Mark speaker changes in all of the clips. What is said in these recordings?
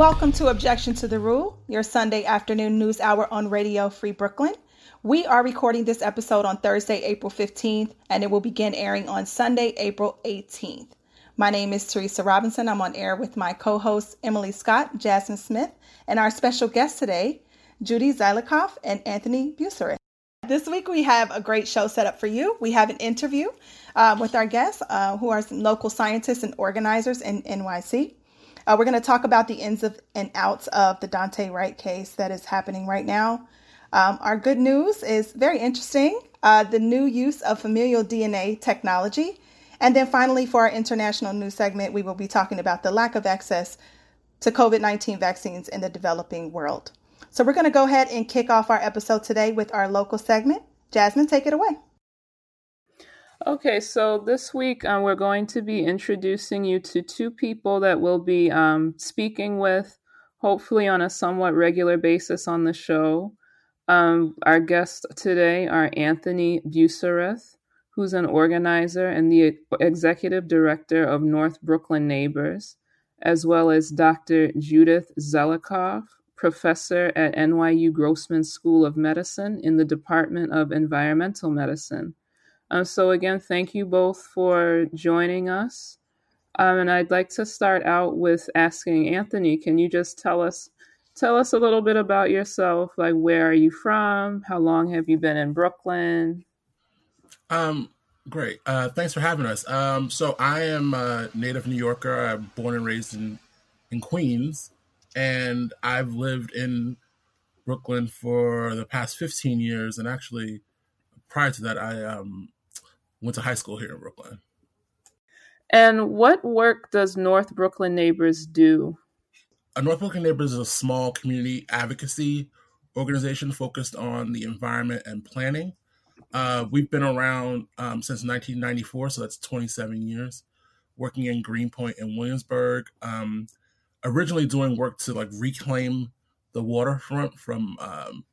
Speaker 1: Welcome to Objection to the Rule, your Sunday afternoon news hour on Radio Free Brooklyn. We are recording this episode on Thursday, April 15th, and it will begin airing on Sunday, April 18th. My name is Teresa Robinson. I'm on air with my co hosts Emily Scott, Jasmine Smith, and our special guest today, Judy Zelikoff and Anthony Buissereth. This week we have a great show set up for you. We have an interview uh, with our guests, uh, who are local scientists and organizers in NYC. Uh, we're going to talk about the ins of, and outs of the Daunte Wright case that is happening right now. Um, our good news is very interesting uh, the new use of familial DNA technology. And then finally, for our international news segment, we will be talking about the lack of access to COVID 19 vaccines in the developing world. So we're going to go ahead and kick off our episode today with our local segment. Jasmine, take it away.
Speaker 2: Okay, so this week um, we're going to be introducing you to two people that we'll be um, speaking with, hopefully on a somewhat regular basis on the show. Um, our guests today are Anthony Buissereth, who's an organizer and the executive director of North Brooklyn Neighbors, as well as Dr. Judith Zelikoff, professor at NYU Grossman School of Medicine in the Department of Environmental Medicine. Um, so, again, thank you both for joining us. Um, and I'd like to start out with asking Anthony, can you just tell us tell us a little bit about yourself? Like, where are you from? How long have you been in Brooklyn?
Speaker 3: Um, great. Uh, thanks for having us. Um, so I am a native New Yorker. I'm born and raised in in Queens, and I've lived in Brooklyn for the past 15 years. And actually, prior to that, I um, went to high school here in Brooklyn.
Speaker 2: And what work does North Brooklyn Neighbors do?
Speaker 3: Uh, North Brooklyn Neighbors is a small community advocacy organization focused on the environment and planning. Uh, we've been around um, since 1994, so that's 27 years, working in Greenpoint and Williamsburg. Um, originally doing work to like reclaim the waterfront from um,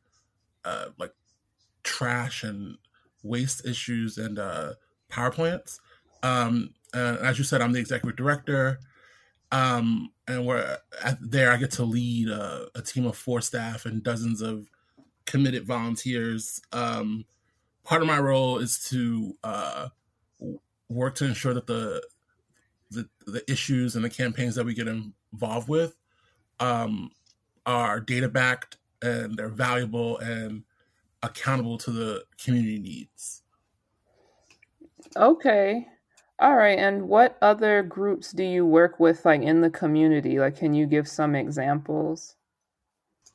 Speaker 3: uh, like trash and waste issues and uh, power plants. Um, and as you said, I'm the executive director. Um, and we're at, there. I get to lead a, a, team of four staff and dozens of committed volunteers. Um, part of my role is to uh, work to ensure that the, the, the issues and the campaigns that we get involved with um, are data backed and they're valuable and accountable to the community needs.
Speaker 2: Okay. All right. And what other groups do you work with like in the community? Like can you give some examples?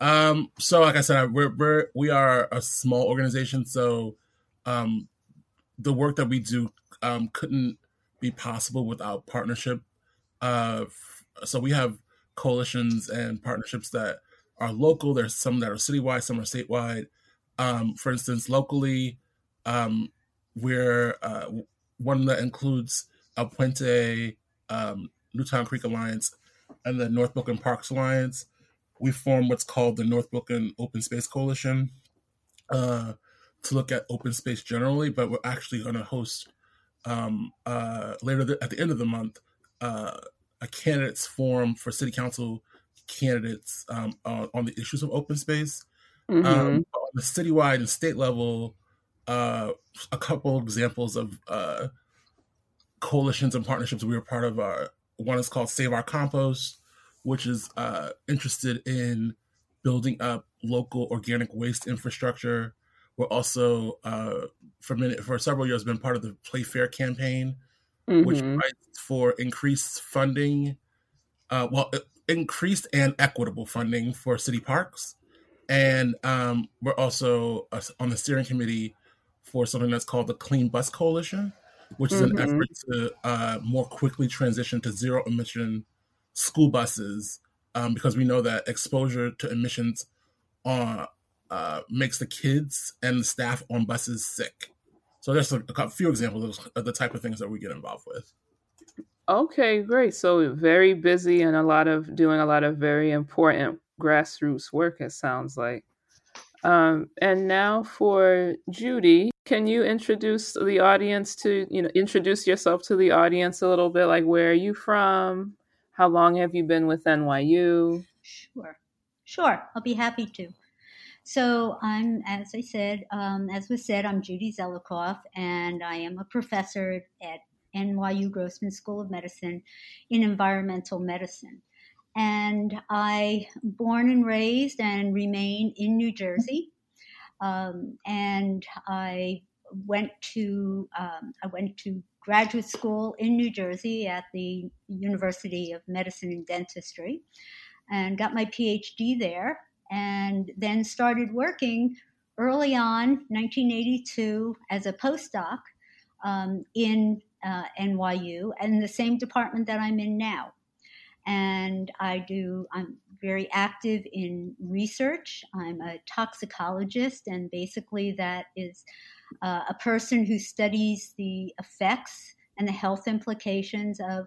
Speaker 3: Um so like I said we're we're we are a small organization so um the work that we do um couldn't be possible without partnership. Uh so we have coalitions and partnerships that are local, there's some that are citywide, some are statewide. Um, for instance, locally, um, we're uh, one that includes El Puente, um, Newtown Creek Alliance, and the North Brooklyn Parks Alliance. We form what's called the North Brooklyn Open Space Coalition uh, to look at open space generally, but we're actually going to host um, uh, later the, at the end of the month uh, a candidates forum for city council candidates um, on the issues of open space. Mm-hmm. Um, on the citywide and state level, uh, a couple examples of uh, coalitions and partnerships we were part of. Are, one is called Save Our Compost, which is uh, interested in building up local organic waste infrastructure. We're also, uh, for minute, for several years, been part of the Play Fair campaign, mm-hmm. which fights for increased funding, uh, well, increased and equitable funding for city parks. And um, we're also uh, on the steering committee for something that's called the Clean Bus Coalition, which is mm-hmm. an effort to uh, more quickly transition to zero emission school buses um, because we know that exposure to emissions uh, uh, makes the kids and the staff on buses sick. So there's a, a few examples of the type of things that we get involved with.
Speaker 2: Okay, great. So very busy and a lot of doing a lot of very important grassroots work. It sounds like. Um, and now for Judy, can you introduce the audience to, you know, introduce yourself to the audience a little bit? Like, where are you from? How long have you been with NYU?
Speaker 4: Sure. Sure. I'll be happy to. So I'm, as I said, um, as was said, I'm Judy Zelikoff, and I am a professor at NYU Grossman School of Medicine in environmental medicine. And I born and raised and remain in New Jersey. Um, and I went to um, I went to graduate school in New Jersey at the University of Medicine and Dentistry, and got my PhD there. And then started working early on, 1982, as a postdoc um, in uh, NYU and the same department that I'm in now. And I do, I'm very active in research. I'm a toxicologist, and basically, that is uh, a person who studies the effects and the health implications of,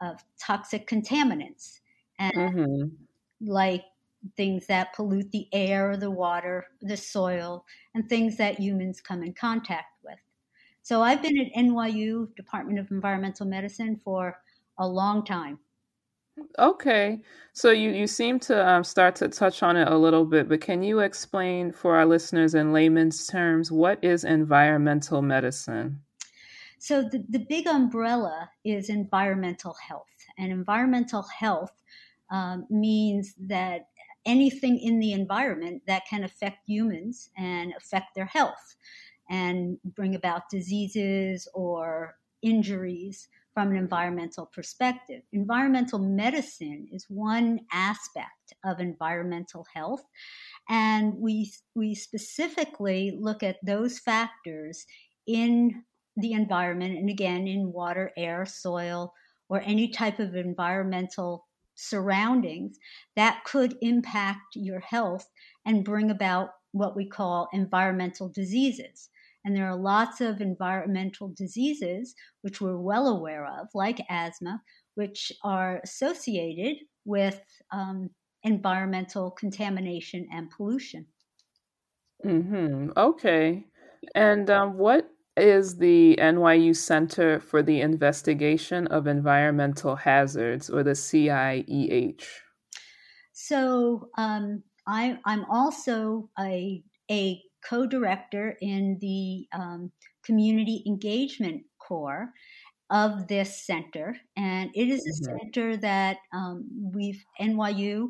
Speaker 4: of toxic contaminants. And mm-hmm. like things that pollute the air, the water, the soil, and things that humans come in contact with. So I've been at NYU Department of Environmental Medicine for a long time.
Speaker 2: Okay, so you you seem to um, start to touch on it a little bit, but can you explain for our listeners in layman's terms what is environmental medicine?
Speaker 4: So the, the big umbrella is environmental health, and environmental health um, means that anything in the environment that can affect humans and affect their health and bring about diseases or injuries from an environmental perspective. Environmental medicine is one aspect of environmental health. And we, we specifically look at those factors in the environment, and again, in water, air, soil, or any type of environmental surroundings that could impact your health and bring about what we call environmental diseases. And there are lots of environmental diseases, which we're well aware of, like asthma, which are associated with um, environmental contamination and pollution.
Speaker 2: Hmm. Okay. And um, what is the NYU Center for the Investigation of Environmental Hazards, or the CIEH?
Speaker 4: So um, I, I'm also a a co director in the um, Community Engagement Core of this center. And it is a mm-hmm. center that um, we've, NYU,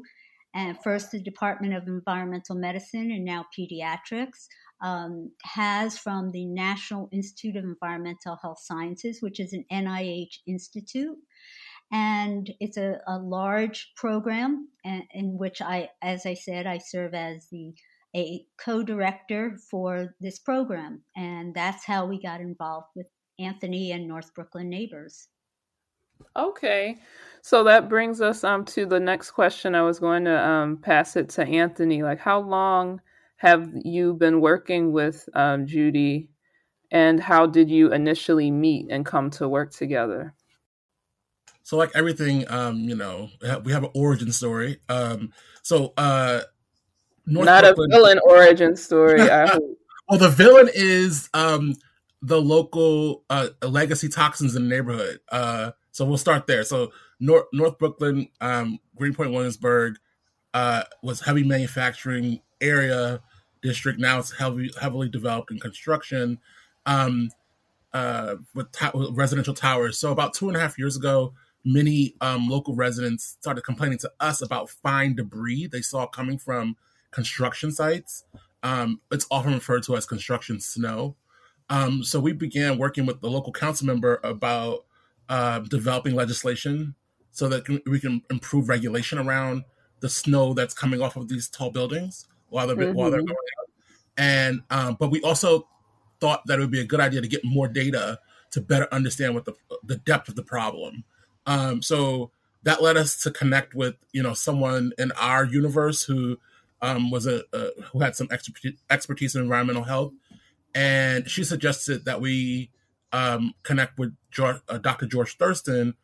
Speaker 4: and first the Department of Environmental Medicine and now Pediatrics, um, has from the National Institute of Environmental Health Sciences, which is an NIH institute. And it's a, a large program in, in which I, as I said, I serve as the a co-director for this program, and that's how we got involved with Anthony and North Brooklyn Neighbors.
Speaker 2: Okay, so that brings us um to the next question. I was going to um pass it to Anthony. Like, how long have you been working with um, Judy, and how did you initially meet and come to work together?
Speaker 3: So, like everything, um, you know, we have an origin story. Um, so, uh,
Speaker 2: North Not Brooklyn. a villain origin story.
Speaker 3: well, the villain is um, the local uh, legacy toxins in the neighborhood. Uh, so we'll start there. So North North Brooklyn, um, Greenpoint, Williamsburg, uh, was heavy manufacturing area district. Now it's heavily heavily developed in construction, um, uh, with, ta- with residential towers. So about two and a half years ago, many um, local residents started complaining to us about fine debris they saw coming from construction sites. Um, it's often referred to as construction snow. Um, so we began working with the local council member about uh, developing legislation so that we can improve regulation around the snow that's coming off of these tall buildings while they're mm-hmm. while they're mm-hmm. going up. And um, but we also thought that it would be a good idea to get more data to better understand what the the depth of the problem. Um, so that led us to connect with you know someone in our universe who um, was a, a, who had some expertise in environmental health, and she suggested that we um, connect with George, uh, Dr. George Thurston,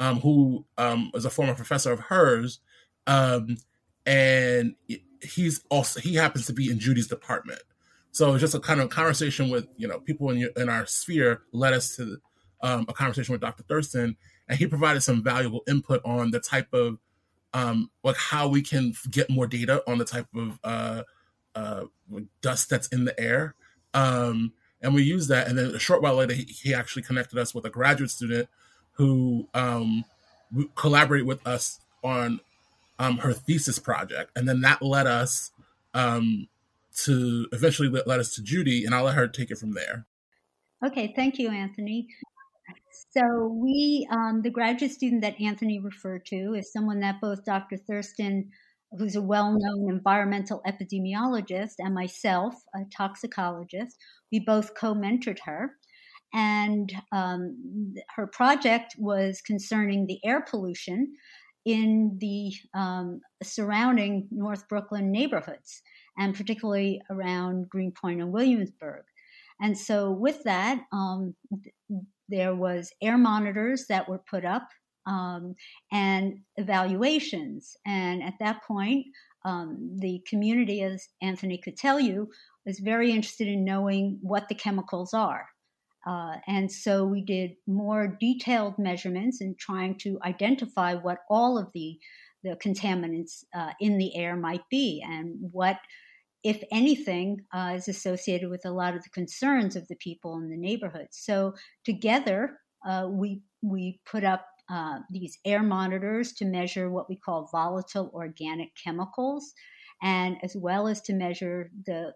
Speaker 3: um, who um, is a former professor of hers, um, and he's also he happens to be in Judy's department. So just a kind of conversation with you know people in your, in our sphere led us to um, a conversation with Dr. Thurston, and he provided some valuable input on the type of um, like how we can get more data on the type of uh, uh, dust that's in the air. Um, and we use that. And then a short while later, he, he actually connected us with a graduate student who um, collaborated with us on um, her thesis project. And then that led us um, to eventually led us to Judy, and I'll let her take it from there.
Speaker 4: Okay, thank you, Anthony. So we, um, the graduate student that Anthony referred to, is someone that both Dr. Thurston, who's a well-known environmental epidemiologist, and myself, a toxicologist, we both co-mentored her. And um, her project was concerning the air pollution in the um, surrounding North Brooklyn neighborhoods, and particularly around Greenpoint and Williamsburg. And so, with that, um, there was air monitors that were put up um, and evaluations. And at that point, um, the community, as Anthony could tell you, was very interested in knowing what the chemicals are. Uh, and so we did more detailed measurements and trying to identify what all of the the contaminants uh, in the air might be and what if anything, uh, is associated with a lot of the concerns of the people in the neighborhood. So together, uh, we we put up uh, these air monitors to measure what we call volatile organic chemicals, and as well as to measure the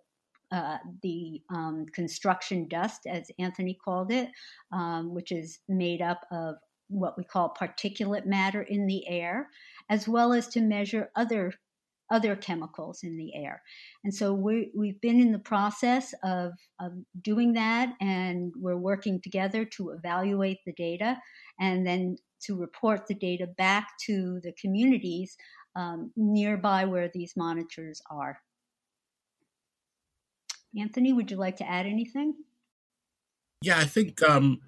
Speaker 4: uh, the um, construction dust, as Anthony called it, um, which is made up of what we call particulate matter in the air, as well as to measure other other chemicals in the air. And so we, we've been in the process of, of doing that, and we're working together to evaluate the data and then to report the data back to the communities um, nearby where these monitors are. Anthony, would you like to add anything?
Speaker 3: Yeah, I think um,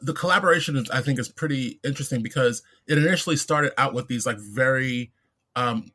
Speaker 3: the collaboration is, I think, is pretty interesting because it initially started out with these like very um,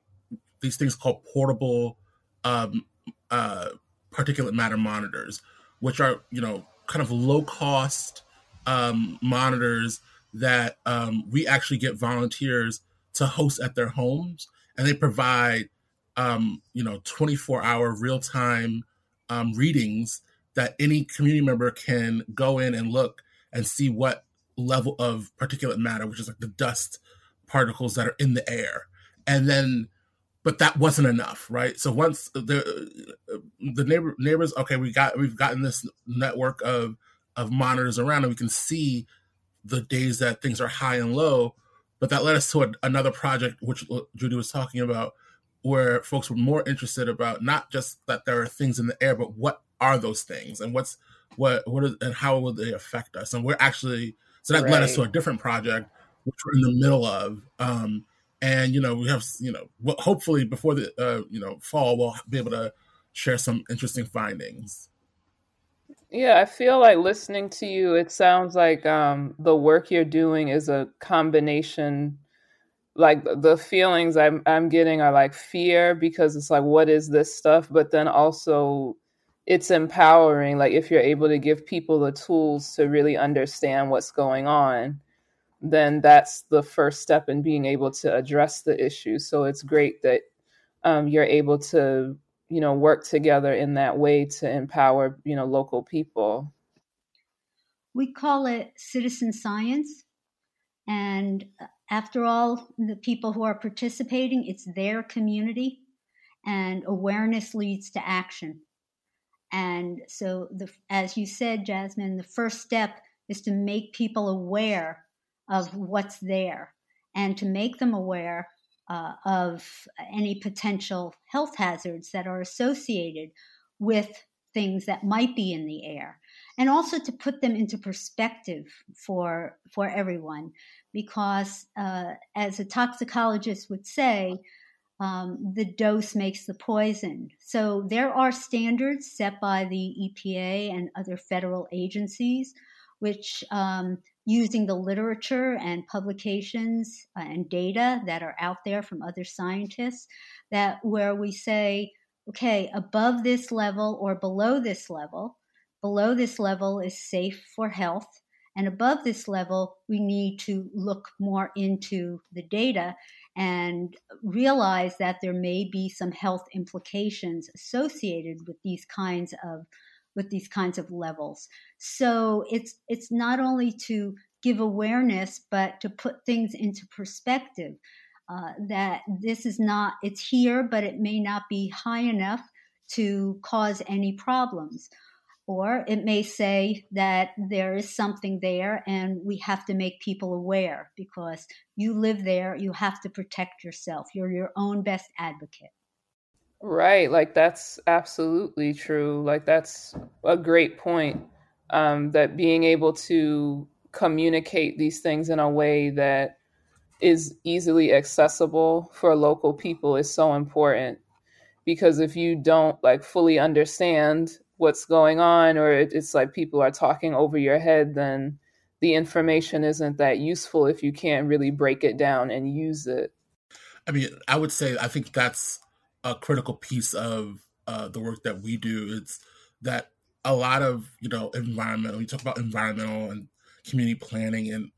Speaker 3: these things called portable um, uh, particulate matter monitors, which are you know kind of low cost um, monitors that um, we actually get volunteers to host at their homes, and they provide um, you know 24 hour real time um, readings that any community member can go in and look and see what level of particulate matter, which is like the dust particles that are in the air, and then but that wasn't enough, right? So once the the neighbor neighbors, okay, we got we've gotten this network of of monitors around, and we can see the days that things are high and low. But that led us to a, another project, which Judy was talking about, where folks were more interested about not just that there are things in the air, but what are those things, and what's what what is and how will they affect us? And we're actually so that right. led us to a different project, which we're in the middle of. Um, and you know we have you know hopefully before the uh, you know fall we'll be able to share some interesting findings.
Speaker 2: Yeah i feel like listening to you it sounds like um, the work you're doing is a combination like the feelings I'm, I'm getting are like fear because it's like what is this stuff? But then also it's empowering like if you're able to give people the tools to really understand what's going on then that's the first step in being able to address the issue. So it's great that um, you're able to, you know, work together in that way to empower, you know, local people.
Speaker 4: We call it citizen science. And after all, the people who are participating, it's their community, and awareness leads to action. And so, the, as you said, Jasmine, the first step is to make people aware of what's there and to make them aware uh, of any potential health hazards that are associated with things that might be in the air. And also to put them into perspective for for everyone because uh, as a toxicologist would say um, the dose makes the poison. So there are standards set by the epa and other federal agencies which um, using the literature and publications uh, and data that are out there from other scientists that where we say okay above this level or below this level below this level is safe for health and above this level we need to look more into the data and realize that there may be some health implications associated with these kinds of with these kinds of levels. So it's it's not only to give awareness, but to put things into perspective. Uh, that this is not it's here, but it may not be high enough to cause any problems. Or it may say that there is something there and we have to make people aware because you live there, you have to protect yourself. You're your own best advocate.
Speaker 2: Right. Like that's absolutely true. Like that's a great point. Um, that being able to communicate these things in a way that is easily accessible for local people is so important because if you don't like fully understand what's going on or it, it's like people are talking over your head then the information isn't that useful if you can't really break it down and use it
Speaker 3: i mean i would say i think that's a critical piece of uh, the work that we do. It's that a lot of you know environmental. We talk about environmental and community planning and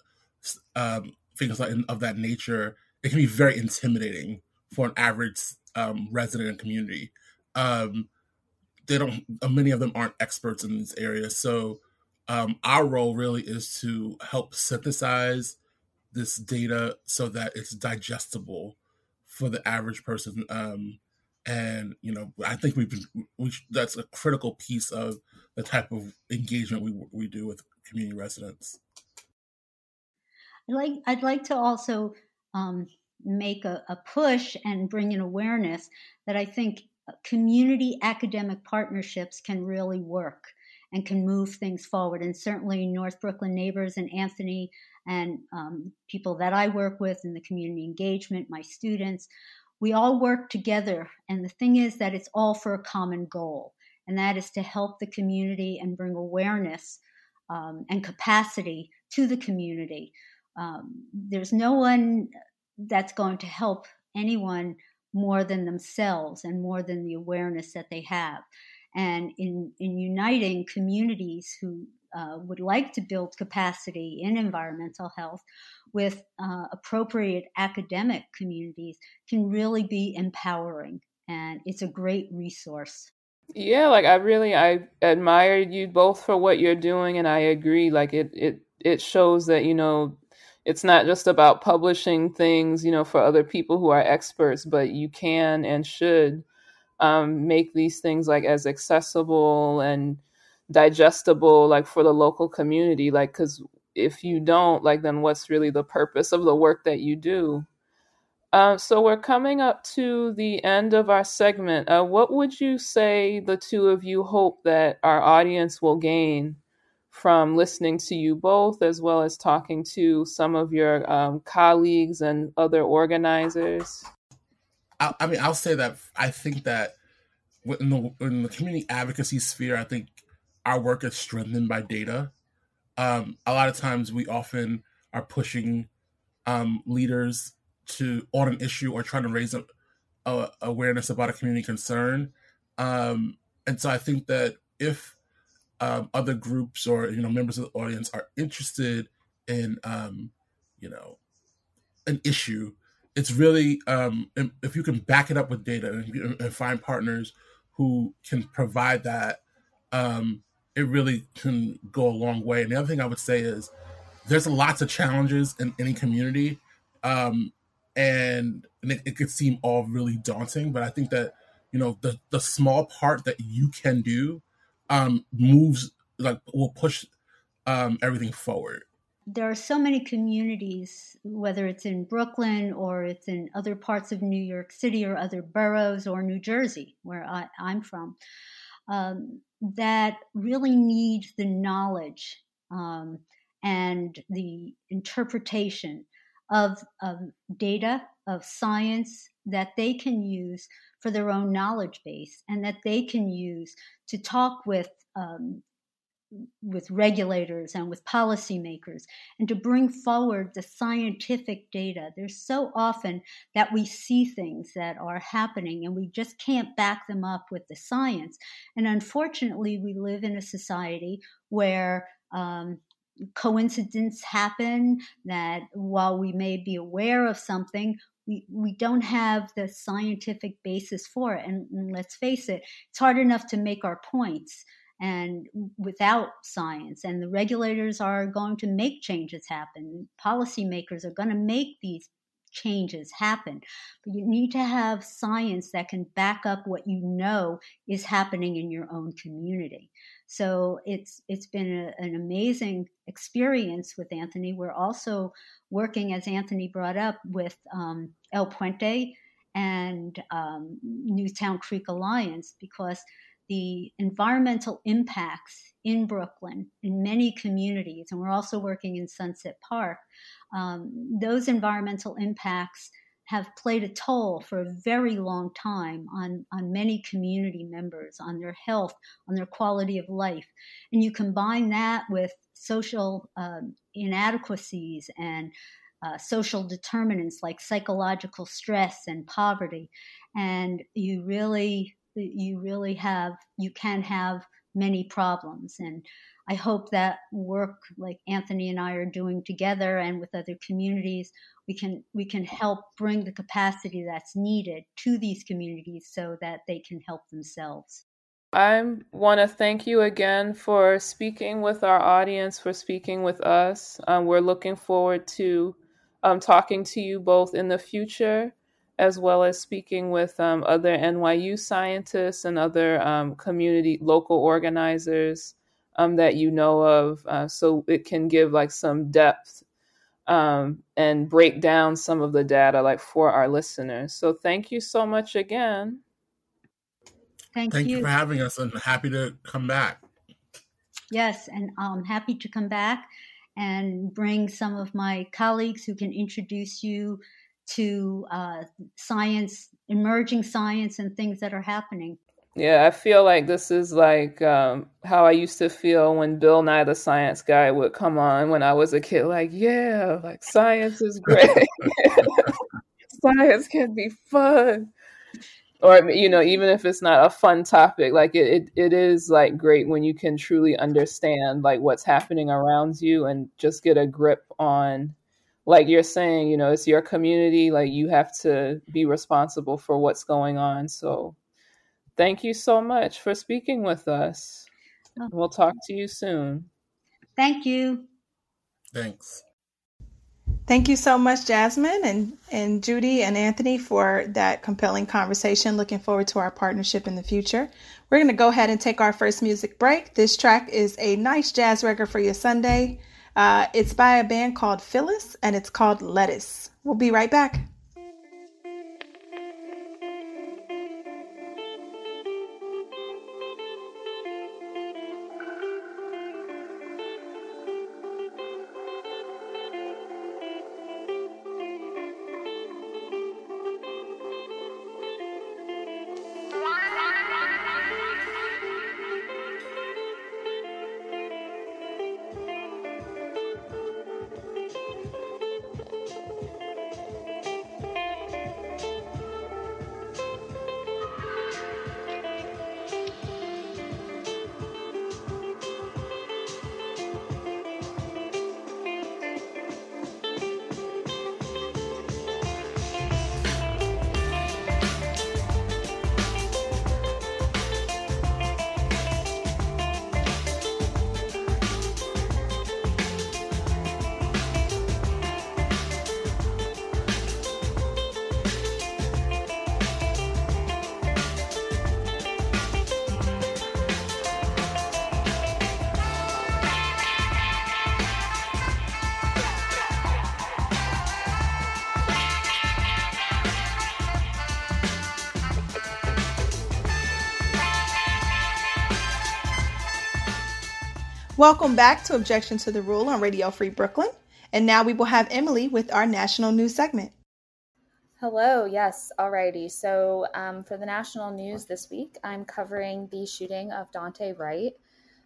Speaker 3: um, things like of that nature. It can be very intimidating for an average um, resident and community. Um, they don't. Uh, many of them aren't experts in these areas, so um, our role really is to help synthesize this data so that it's digestible for the average person um, and you know i think we've been we, that's a critical piece of the type of engagement we we do with community residents.
Speaker 4: I'd like i'd like to also um, make a, a, push and bring in awareness that i think community academic partnerships can really work and can move things forward. And certainly north brooklyn neighbors and anthony and um, people that i work with in the community engagement my students we all work together. And the thing is that it's all for a common goal, and that is to help the community and bring awareness um, and capacity to the community. Um, there's no one that's going to help anyone more than themselves and more than the awareness that they have. And in, in uniting communities who uh, would like to build capacity in environmental health with uh, appropriate academic communities can really be empowering and it's a great resource.
Speaker 2: Yeah like i really i admire you both for what you're doing and i agree like it it it shows that you know it's not just about publishing things you know for other people who are experts but you can and should um, make these things like as accessible and digestible like for the local community like because if you don't like then what's really the purpose of the work that you do? Uh, so we're coming up to the end of our segment. Uh, what would you say the two of you hope that our audience will gain from listening to you both as well as talking to some of your um, colleagues and other organizers?
Speaker 3: I, I mean i'll say that i think that in the, in the community advocacy sphere i think our work is strengthened by data. Um, a lot of times we often are pushing um, leaders to on an issue or trying to raise a, a awareness about a community concern. Um, and so I think that if um, other groups or you know members of the audience are interested in um, you know an issue, it's really um, if you can back it up with data and, and find partners who can provide that um, it really can go a long way. And the other thing I would say is there's lots of challenges in any community. Um, and, and it, it, could seem all really daunting, but I think that, you know, the, the small part that you can do um, moves, like, will push um, everything forward.
Speaker 4: There are so many communities, whether it's in Brooklyn or it's in other parts of New York City or other boroughs or New Jersey, where I, I'm from, um, that really need the knowledge um, and the interpretation of, of data, of science that they can use for their own knowledge base and that they can use to talk with um, with regulators and with policymakers and to bring forward the scientific data. There's so often that we see things that are happening and we just can't back them up with the science. And unfortunately, we live in a society where um, coincidence happen that while we may be aware of something, we, we don't have the scientific basis for it. And, and let's face it, it's hard enough to make our points and without science. And the regulators are going to make changes happen. Policymakers are going to make these changes happen. But you need to have science that can back up what you know is happening in your own community. So it's it's been a, an amazing experience with Anthony. We're also working, as Anthony brought up, with um, El Puente and um, Newtown Creek Alliance because the environmental impacts in Brooklyn, in many communities, and we're also working in Sunset Park, um, those environmental impacts have played a toll for a very long time on, on many community members, on their health, on their quality of life. And you combine that with social um, inadequacies and uh, social determinants like psychological stress and poverty, and you really you really have you can have many problems. And i hope that work like anthony and i are doing together and with other communities we can we can help bring the capacity that's needed to these communities so that they can help themselves.
Speaker 2: I want to thank you again for speaking with our audience, for speaking with us. Um, we're looking forward to um, talking to you both in the future as well as speaking with um, other NYU scientists and other um, community local organizers um, that you know of, uh, so it can give like some depth um, and break down some of the data like for our listeners. So thank you so much again.
Speaker 4: Thank,
Speaker 3: Thank
Speaker 4: you.
Speaker 3: you for having us, and happy to come back.
Speaker 4: Yes, and I'm happy to come back and bring some of my colleagues who can introduce you to uh, science, emerging science, and things that are happening.
Speaker 2: Yeah, I feel like this is like um, how I used to feel when Bill Nye the Science Guy would come on when I was a kid. Like, yeah, like science is great. science can be fun. Or you know, even if it's not a fun topic, like it, it, it is like great when you can truly understand like what's happening around you and just get a grip on like you're saying, you know, it's your community. Like you have to be responsible for what's going on. So thank you so much for speaking with us. Oh. We'll talk to you soon.
Speaker 4: Thank you.
Speaker 3: Thanks.
Speaker 1: Thank you so much, Jasmine and, and Judy and Anthony, for that compelling conversation. Looking forward to our partnership in the future. We're going to go ahead and take our first music break. This track is a nice jazz record for your Sunday. Uh, it's by a band called Phyllis and it's called Lettuce. We'll be right back. Welcome back to Objection to the Rule on Radio Free Brooklyn. And now we will have Emily with our national news segment.
Speaker 5: Hello, yes, alrighty. So um, for the national news this week, I'm covering the shooting of Daunte Wright.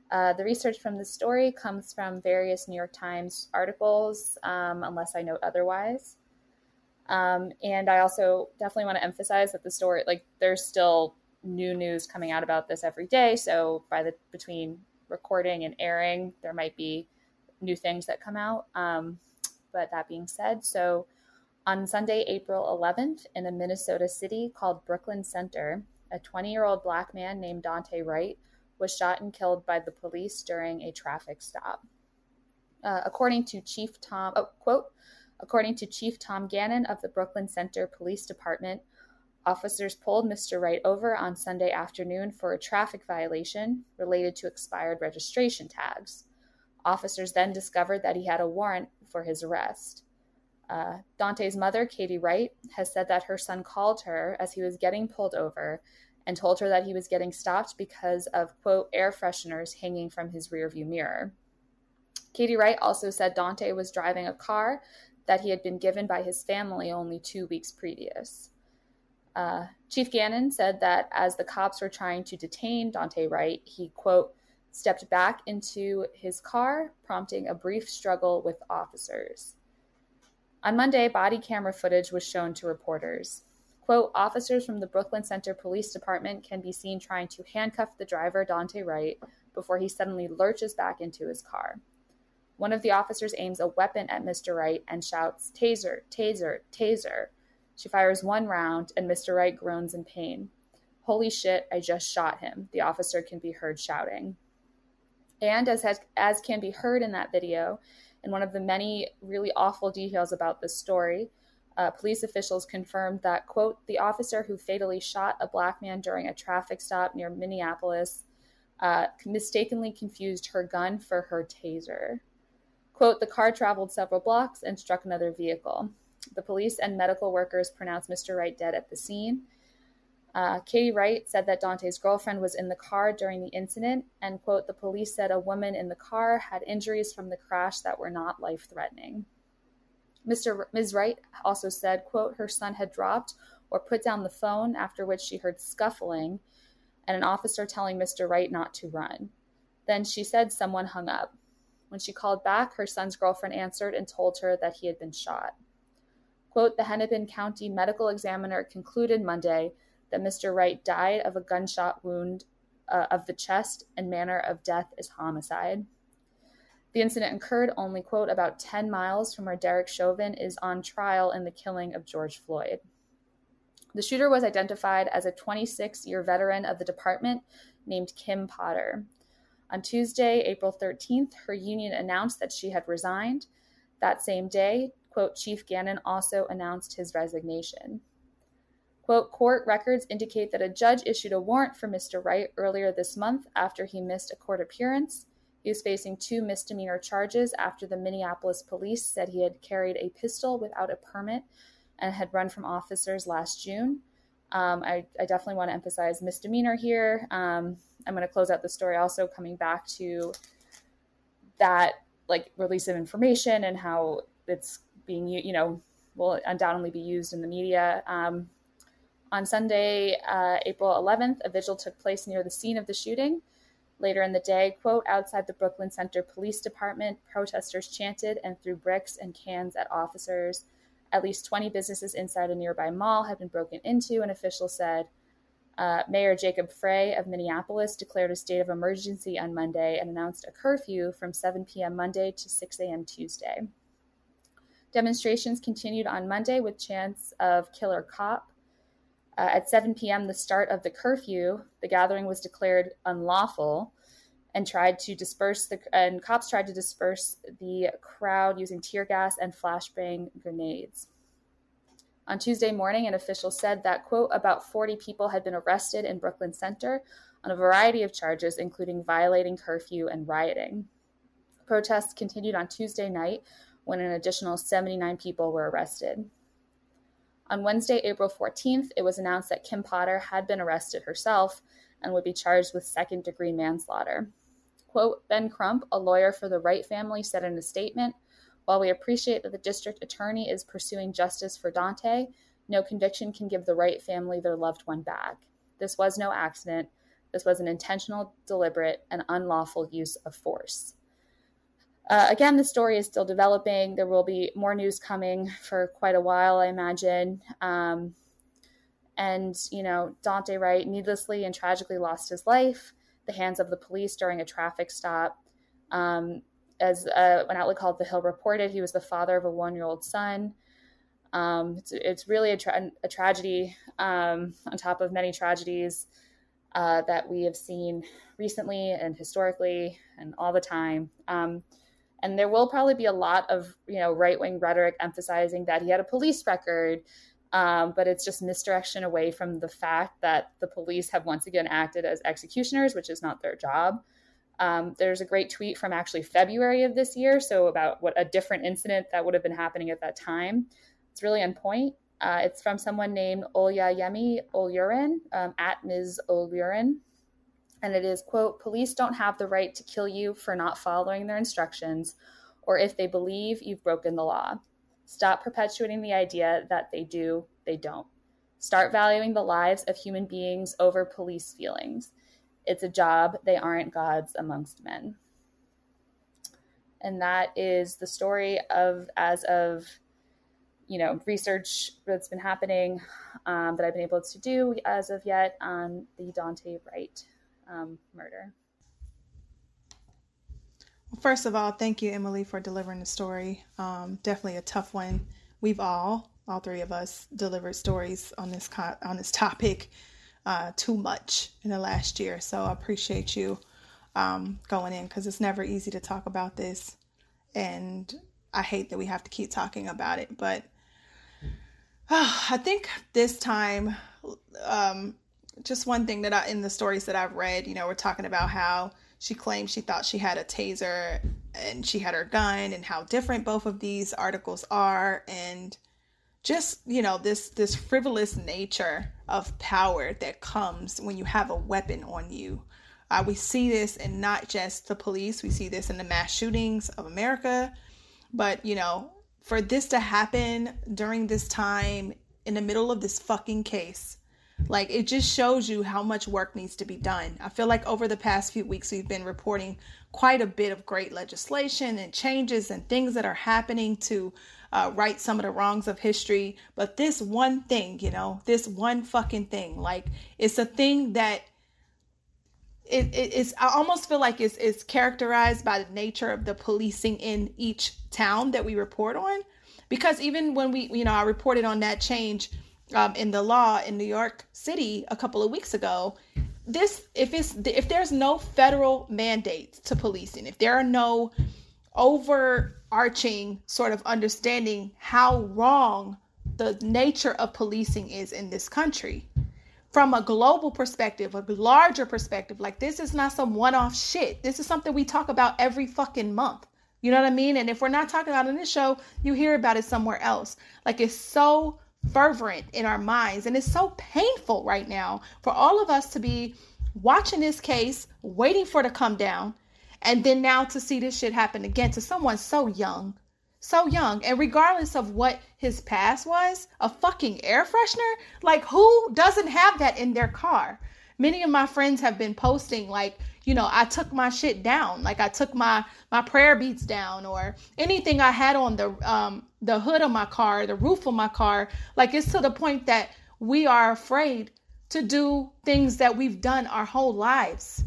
Speaker 5: Uh, the research from the story comes from various New York Times articles, um, unless I note otherwise. Um, and I also definitely want to emphasize that the story, like, there's still new news coming out about this every day. So by the between recording and airing, there might be new things that come out. Um, but that being said, so On Sunday, April 11th, in a Minnesota city called Brooklyn Center, a 20 year old black man named Daunte Wright was shot and killed by the police during a traffic stop. Uh, according to Chief Tom, oh, quote, according to Chief Tom Gannon of the Brooklyn Center Police Department, officers pulled Mr. Wright over on Sunday afternoon for a traffic violation related to expired registration tags. Officers then discovered that he had a warrant for his arrest. Uh, Daunte's mother, Katie Wright, has said that her son called her as he was getting pulled over and told her that he was getting stopped because of, quote, air fresheners hanging from his rearview mirror. Katie Wright also said Daunte was driving a car that he had been given by his family only two weeks previous. Uh, Chief Gannon said that as the cops were trying to detain Daunte Wright, he, quote, stepped back into his car, prompting a brief struggle with officers. On Monday, body camera footage was shown to reporters. Quote, officers from the Brooklyn Center Police Department can be seen trying to handcuff the driver, Daunte Wright, before he suddenly lurches back into his car. One of the officers aims a weapon at Mr. Wright and shouts, Taser, taser, taser. She fires one round, and Mr. Wright groans in pain. Holy shit, I just shot him, the officer can be heard shouting. And as, has, as can be heard in that video, and one of the many really awful details about this story, uh, police officials confirmed that, quote, the officer who fatally shot a black man during a traffic stop near Minneapolis uh, mistakenly confused her gun for her taser. Quote, the car traveled several blocks and struck another vehicle. The police and medical workers pronounced Mr. Wright dead at the scene. Uh, Katie Wright said that Daunte's girlfriend was in the car during the incident, and, quote, the police said a woman in the car had injuries from the crash that were not life threatening. Mr. Ms. Wright also said, quote, her son had dropped or put down the phone, after which she heard scuffling and an officer telling Mr. Wright not to run. Then she said someone hung up. When she called back, her son's girlfriend answered and told her that he had been shot. Quote, the Hennepin County medical examiner concluded Monday that Mr. Wright died of a gunshot wound uh, of the chest and manner of death is homicide. The incident occurred only, quote, about 10 miles from where Derek Chauvin is on trial in the killing of George Floyd. The shooter was identified as a 26 year veteran of the department named Kim Potter. On Tuesday, April 13th, her union announced that she had resigned. That same day, quote, Chief Gannon also announced his resignation. Quote, court records indicate that a judge issued a warrant for Mr. Wright earlier this month after he missed a court appearance. He is facing two misdemeanor charges after the Minneapolis police said he had carried a pistol without a permit and had run from officers last June. Um, I, I, definitely want to emphasize misdemeanor here. Um, I'm going to close out the story also coming back to that like release of information and how it's being, you know, will undoubtedly be used in the media. Um, on Sunday, uh, April 11th, a vigil took place near the scene of the shooting. Later in the day, quote, outside the Brooklyn Center Police Department, protesters chanted and threw bricks and cans at officers. At least 20 businesses inside a nearby mall had been broken into, an official said. Uh, Mayor Jacob Frey of Minneapolis declared a state of emergency on Monday and announced a curfew from 7 p.m. Monday to 6 a.m. Tuesday. Demonstrations continued on Monday with chants of killer cop. Uh, at 7 p.m., the start of the curfew, the gathering was declared unlawful and tried to disperse the and cops tried to disperse the crowd using tear gas and flashbang grenades. On Tuesday morning, an official said that quote about 40 people had been arrested in Brooklyn Center on a variety of charges, including violating curfew and rioting. Protests continued on Tuesday night when an additional 79 people were arrested. On Wednesday, April 14th, it was announced that Kim Potter had been arrested herself and would be charged with second degree manslaughter. Quote, ben Crump, a lawyer for the Wright family, said in a statement While we appreciate that the district attorney is pursuing justice for Daunte, no conviction can give the Wright family their loved one back. This was no accident. This was an intentional, deliberate, and unlawful use of force. Uh, again, the story is still developing. There will be more news coming for quite a while, I imagine. Um, and, you know, Daunte Wright needlessly and tragically lost his life the hands of the police during a traffic stop. Um, as uh, an outlet called The Hill reported, he was the father of a one year old son. Um, it's, it's really a, tra- a tragedy um, on top of many tragedies uh, that we have seen recently and historically and all the time. Um, and there will probably be a lot of you know right wing rhetoric emphasizing that he had a police record, um, but it's just misdirection away from the fact that the police have once again acted as executioners, which is not their job. Um, there's a great tweet from actually February of this year, so about what a different incident that would have been happening at that time. It's really on point. Uh, it's from someone named Olayemi Olurin, um, at Ms. Olurin. And it is, quote, police don't have the right to kill you for not following their instructions or if they believe you've broken the law. Stop perpetuating the idea that they do, they don't. Start valuing the lives of human beings over police feelings. It's a job, they aren't gods amongst men. And that is the story of, as of you know research that's been happening um, that I've been able to do as of yet on the Daunte Wright um, murder.
Speaker 1: Well, first of all, thank you, Emily, for delivering the story. Um, definitely a tough one. We've all, all three of us, delivered stories on this co- on this topic uh, too much in the last year. So I appreciate you um, going in because it's never easy to talk about this, and I hate that we have to keep talking about it, but Oh, I think this time, um, just one thing that I, in the stories that I've read, you know, we're talking about how she claimed she thought she had a taser and she had her gun and how different both of these articles are and just you know this this frivolous nature of power that comes when you have a weapon on you. Uh, we see this in not just the police we see this in the mass shootings of america but you know for this to happen during this time in the middle of this fucking case like it just shows you how much work needs to be done. I feel like over the past few weeks we've been reporting quite a bit of great legislation and changes and things that are happening to uh, right some of the wrongs of history. But this one thing, you know, this one fucking thing, like it's a thing that it, it, it's I almost feel like it's, it's characterized by the nature of the policing in each town that we report on because even when we you know I reported on that change um, in the law in New York City a couple of weeks ago this if it's if there's no federal mandate to policing if there are no overarching sort of understanding how wrong the nature of policing is in this country from a global perspective, a larger perspective. Like this is not some one-off shit. This is something we talk about every fucking month. You know what I mean? And if we're not talking about it in this show, you hear about it somewhere else. Like it's so fervent in our minds. And it's so painful right now for all of us to be watching this case, waiting for it to come down, and then now to see this shit happen again to someone so young, so young. And regardless of what his past was a fucking air freshener? Like who doesn't have that in their car? Many of my friends have been posting like you know i took my shit down like i took my my prayer beats down or anything i had on the um the hood of my car the roof of my car like it's to the point that we are afraid to do things that we've done our whole lives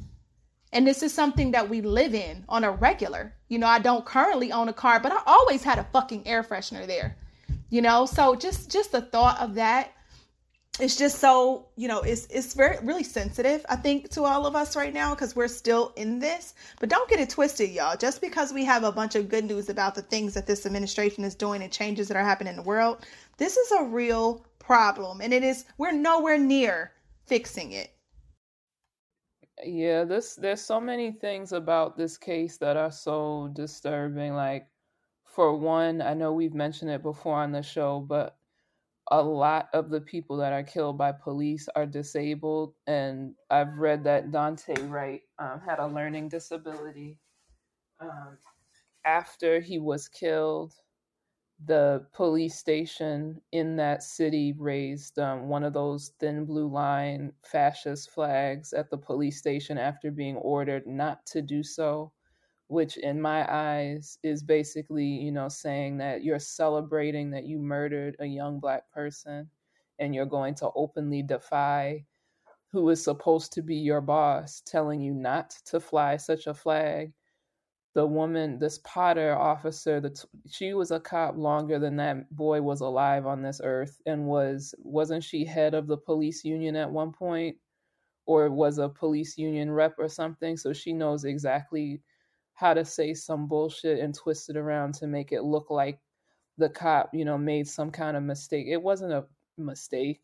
Speaker 1: and this is something that we live in on a regular. You know, I don't currently own a car, but I always had a fucking air freshener there. You know, so just just the thought of that it's just so you know it's it's very really sensitive i think to all of us right now because we're still in this. But don't get it twisted y'all. Just because we have a bunch of good news about the things that this administration is doing and changes that are happening in the world this is a real problem. And it is we're nowhere near fixing it.
Speaker 2: Yeah, this there's so many things about this case that are so disturbing. Like, for one, I know we've mentioned it before on the show, but a lot of the people that are killed by police are disabled, and I've read that Daunte Wright um, had a learning disability. Um, after he was killed, the police station in that city raised um, one of those thin blue line fascist flags at the police station after being ordered not to do so which in my eyes is basically you know saying that you're celebrating that you murdered a young black person and you're going to openly defy who is supposed to be your boss telling you not to fly such a flag the woman, this Potter officer, the she was a cop longer than that boy was alive on this earth, and was wasn't she head of the police union at one point, or was a police union rep or something? So she knows exactly how to say some bullshit and twist it around to make it look like the cop, you know, made some kind of mistake. It wasn't a mistake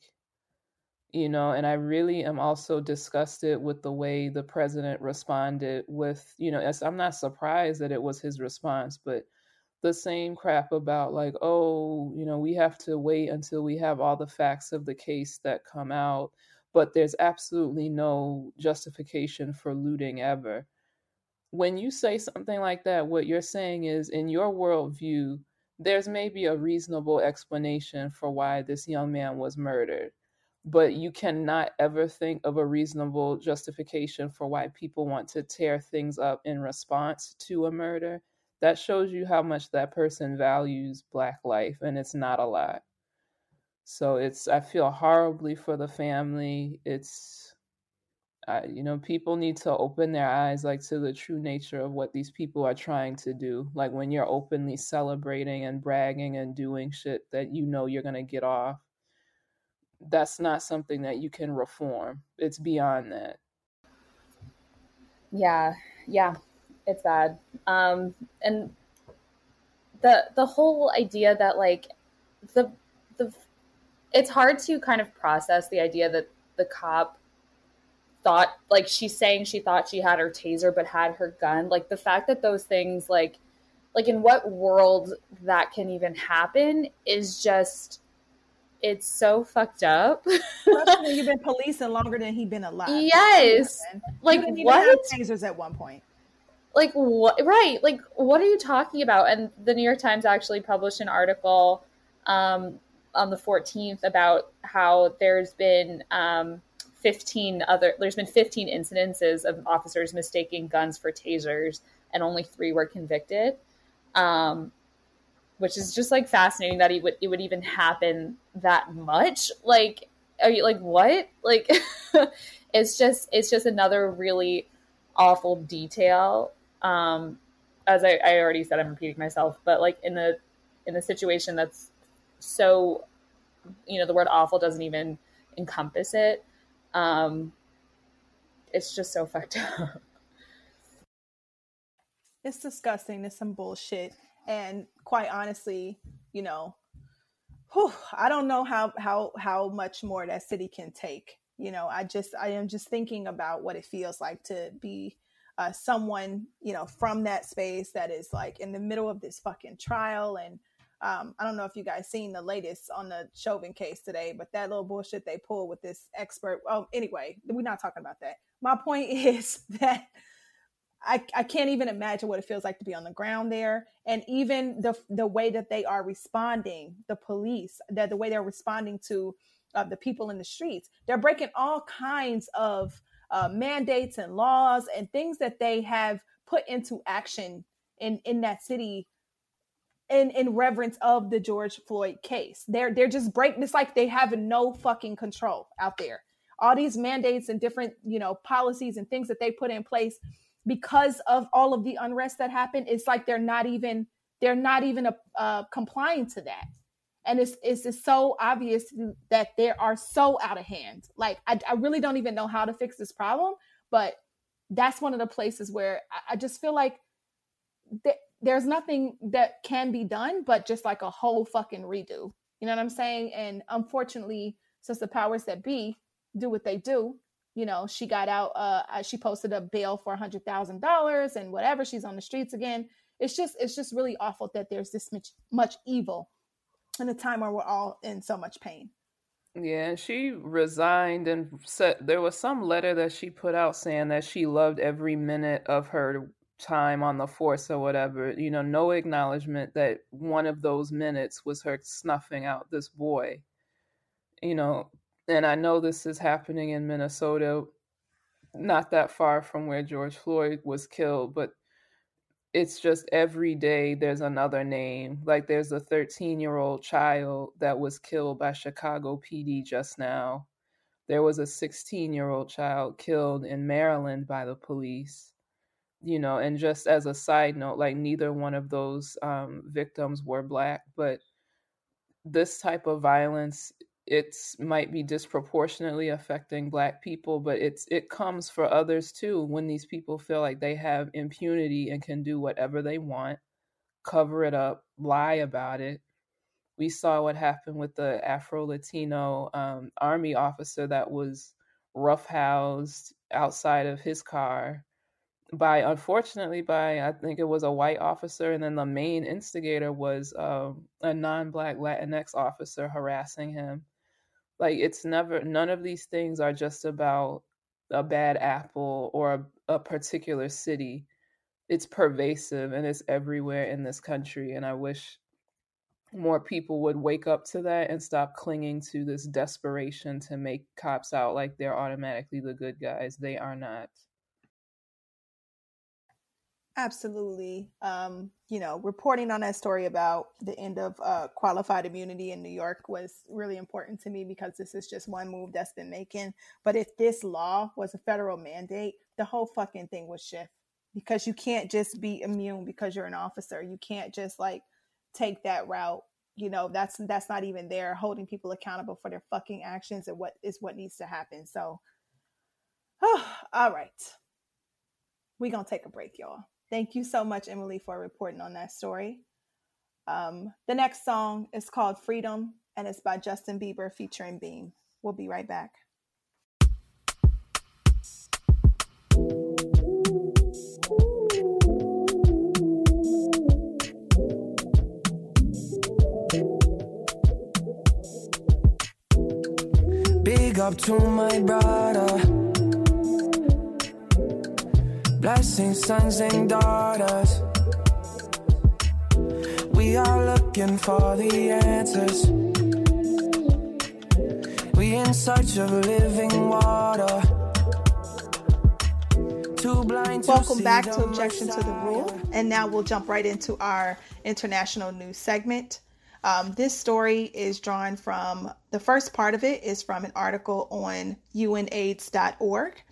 Speaker 2: you know and i really am also disgusted with the way the president responded with you know i'm not surprised that it was his response but the same crap about like oh you know we have to wait until we have all the facts of the case that come out but there's absolutely no justification for looting ever when you say something like that what you're saying is in your worldview there's maybe a reasonable explanation for why this young man was murdered but you cannot ever think of a reasonable justification for why people want to tear things up in response to a murder. That shows you how much that person values Black life, and it's not a lot. So it's, I feel horribly for the family. It's, you know, people need to open their eyes like to the true nature of what these people are trying to do. Like when you're openly celebrating and bragging and doing shit that you know you're going to get off that's not something that you can reform. It's beyond that.
Speaker 5: Yeah, yeah, it's bad. Um, and the the whole idea that like the the it's hard to kind of process the idea that the cop thought like she's saying she thought she had her taser but had her gun like the fact that those things like like in what world that can even happen is just it's so fucked up.
Speaker 1: Especially you've been policing longer than he been alive.
Speaker 5: Yes. Like what?
Speaker 1: tasers at one point.
Speaker 5: Like what? Right. Like what are you talking about? And the New York Times actually published an article um, on the 14th about how there's been um, 15 other. There's been 15 incidences of officers mistaking guns for tasers, and only three were convicted. Um, which is just like fascinating that it would it would even happen that much. Like, are you like what? Like, it's just it's just another really awful detail. Um, as I, I already said, I'm repeating myself, but like in the in a situation that's so, you know, the word awful doesn't even encompass it. Um, it's just so fucked up.
Speaker 1: It's disgusting. It's some bullshit. And quite honestly, you know, whew, I don't know how how how much more that city can take. You know, I just I am just thinking about what it feels like to be uh, someone you know from that space that is like in the middle of this fucking trial and um, I don't know if you guys seen the latest on the Chauvin case today, but that little bullshit they pulled with this expert. Oh, anyway, we're not talking about that. My point is that I, I can't even imagine what it feels like to be on the ground there and even the the way that they are responding the police that the way they're responding to uh, the people in the streets they're breaking all kinds of uh, mandates and laws and things that they have put into action in in that city in in reverence of the George Floyd case. They're they're just breaking it's like they have no fucking control out there. All these mandates and different you know policies and things that they put in place because of all of the unrest that happened it's like they're not even they're not even a, uh, complying to that. And it's, it's it's so obvious that they are so out of hand. Like I, I really don't even know how to fix this problem but that's one of the places where i, I just feel like th- there's nothing that can be done but just like a whole fucking redo you know what i'm saying and unfortunately since the powers that be do what they do you know, she got out, uh, uh she posted a bail for a hundred thousand dollars and whatever. She's on the streets again. It's just, it's just really awful that there's this much, much evil in a time where we're all in so much pain.
Speaker 2: Yeah, she resigned and said there was some letter that she put out saying that she loved every minute of her time on the force or whatever. You know, no acknowledgement that one of those minutes was her snuffing out this boy. You know, and I know this is happening in Minnesota, not that far from where George Floyd was killed, but it's just every day there's another name. Like there's a 13 year old child that was killed by Chicago PD just now. There was a 16 year old child killed in Maryland by the police. You know, and just as a side note, like neither one of those um, victims were black, but this type of violence it's might be disproportionately affecting black people but it's it comes for others too when these people feel like they have impunity and can do whatever they want cover it up lie about it. We saw what happened with the afro latino um, army officer that was roughhoused outside of his car by unfortunately by I think it was a white officer, and then the main instigator was um, a non-black Latinx officer harassing him. Like it's never none of these things are just about a bad apple or a, a particular city. It's pervasive and it's everywhere in this country, and I wish more people would wake up to that and stop clinging to this desperation to make cops out like they're automatically the good guys. They are not.
Speaker 1: Absolutely. Um, you know, reporting on that story about the end of uh, qualified immunity in New York was really important to me because this is just one move that's been making. But if this law was a federal mandate, the whole fucking thing would shift because you can't just be immune because you're an officer. You can't just like take that route. You know, that's that's not even there. Holding people accountable for their fucking actions and what is what needs to happen. So, oh, all right, we gonna take a break, y'all. Thank you so much, Emily, for reporting on that story. Um, the next song is called Freedom and it's by Justin Bieber featuring Beam. We'll be right back. Big up to my brother blessing sons and daughters. We are looking for the answers. We in search of living water. Too blind to Welcome back to Objection Messiah. to the Rule. And now we'll jump right into our international news segment. Um, this story is drawn from the first part of it is from an article on unaids.org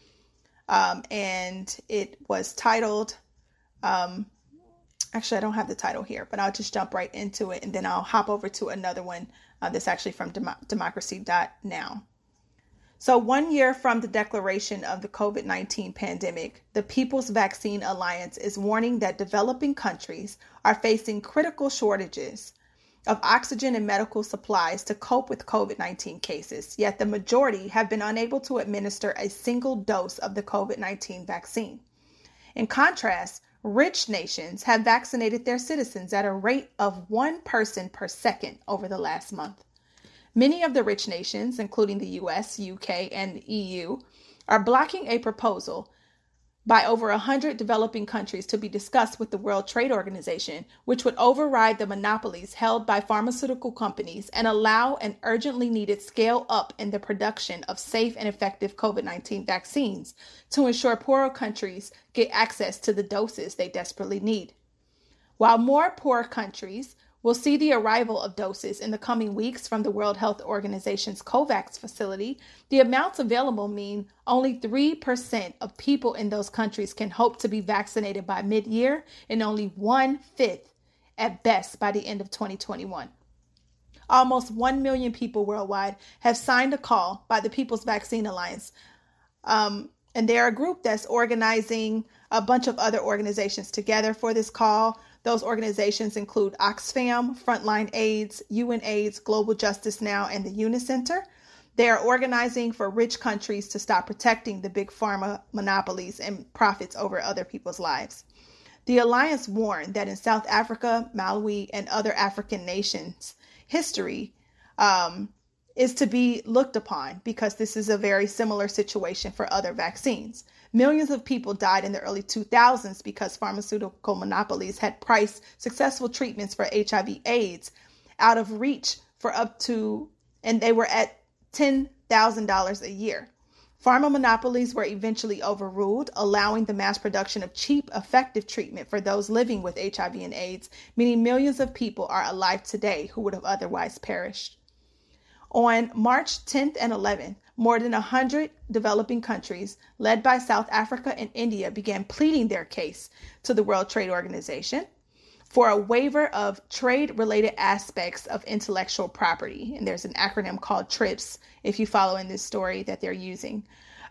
Speaker 1: um, and it was titled. Um, actually, I don't have the title here, but I'll just jump right into it, and then I'll hop over to another one uh, that's actually from Dem- Democracy.now. So, one year from the declaration of the COVID 19 pandemic, the People's Vaccine Alliance is warning that developing countries are facing critical shortages of oxygen and medical supplies to cope with COVID 19 cases, yet the majority have been unable to administer a single dose of the COVID 19 vaccine. In contrast, rich nations have vaccinated their citizens at a rate of one person per second over the last month. Many of the rich nations, including the US, UK, and EU, are blocking a proposal by over 100 developing countries to be discussed with the World Trade Organization, which would override the monopolies held by pharmaceutical companies and allow an urgently needed scale up in the production of safe and effective COVID 19 vaccines to ensure poorer countries get access to the doses they desperately need. While more poor countries We'll see the arrival of doses in the coming weeks from the World Health Organization's COVAX facility. The amounts available mean only 3% of people in those countries can hope to be vaccinated by mid year, and only one fifth at best by the end of 2021. Almost 1 million people worldwide have signed a call by the People's Vaccine Alliance. Um, and they're a group that's organizing a bunch of other organizations together for this call. Those organizations include Oxfam, Frontline AIDS, UNAIDS, Global Justice Now, and the Yunus Centre. They are organizing for rich countries to stop protecting the big pharma monopolies and profits over other people's lives. The alliance warned that in South Africa, Malawi, and other African nations, history um, is to be looked upon because this is a very similar situation for other vaccines. Millions of people died in the early 2000s because pharmaceutical monopolies had priced successful treatments for HIV AIDS out of reach for up to, and they were at $10,000 a year. Pharma monopolies were eventually overruled, allowing the mass production of cheap, effective treatment for those living with HIV and AIDS, meaning millions of people are alive today who would have otherwise perished. On March 10th and 11th, more than 100 developing countries, led by South Africa and India, began pleading their case to the World Trade Organization for a waiver of trade related aspects of intellectual property. And there's an acronym called TRIPS, if you follow in this story, that they're using,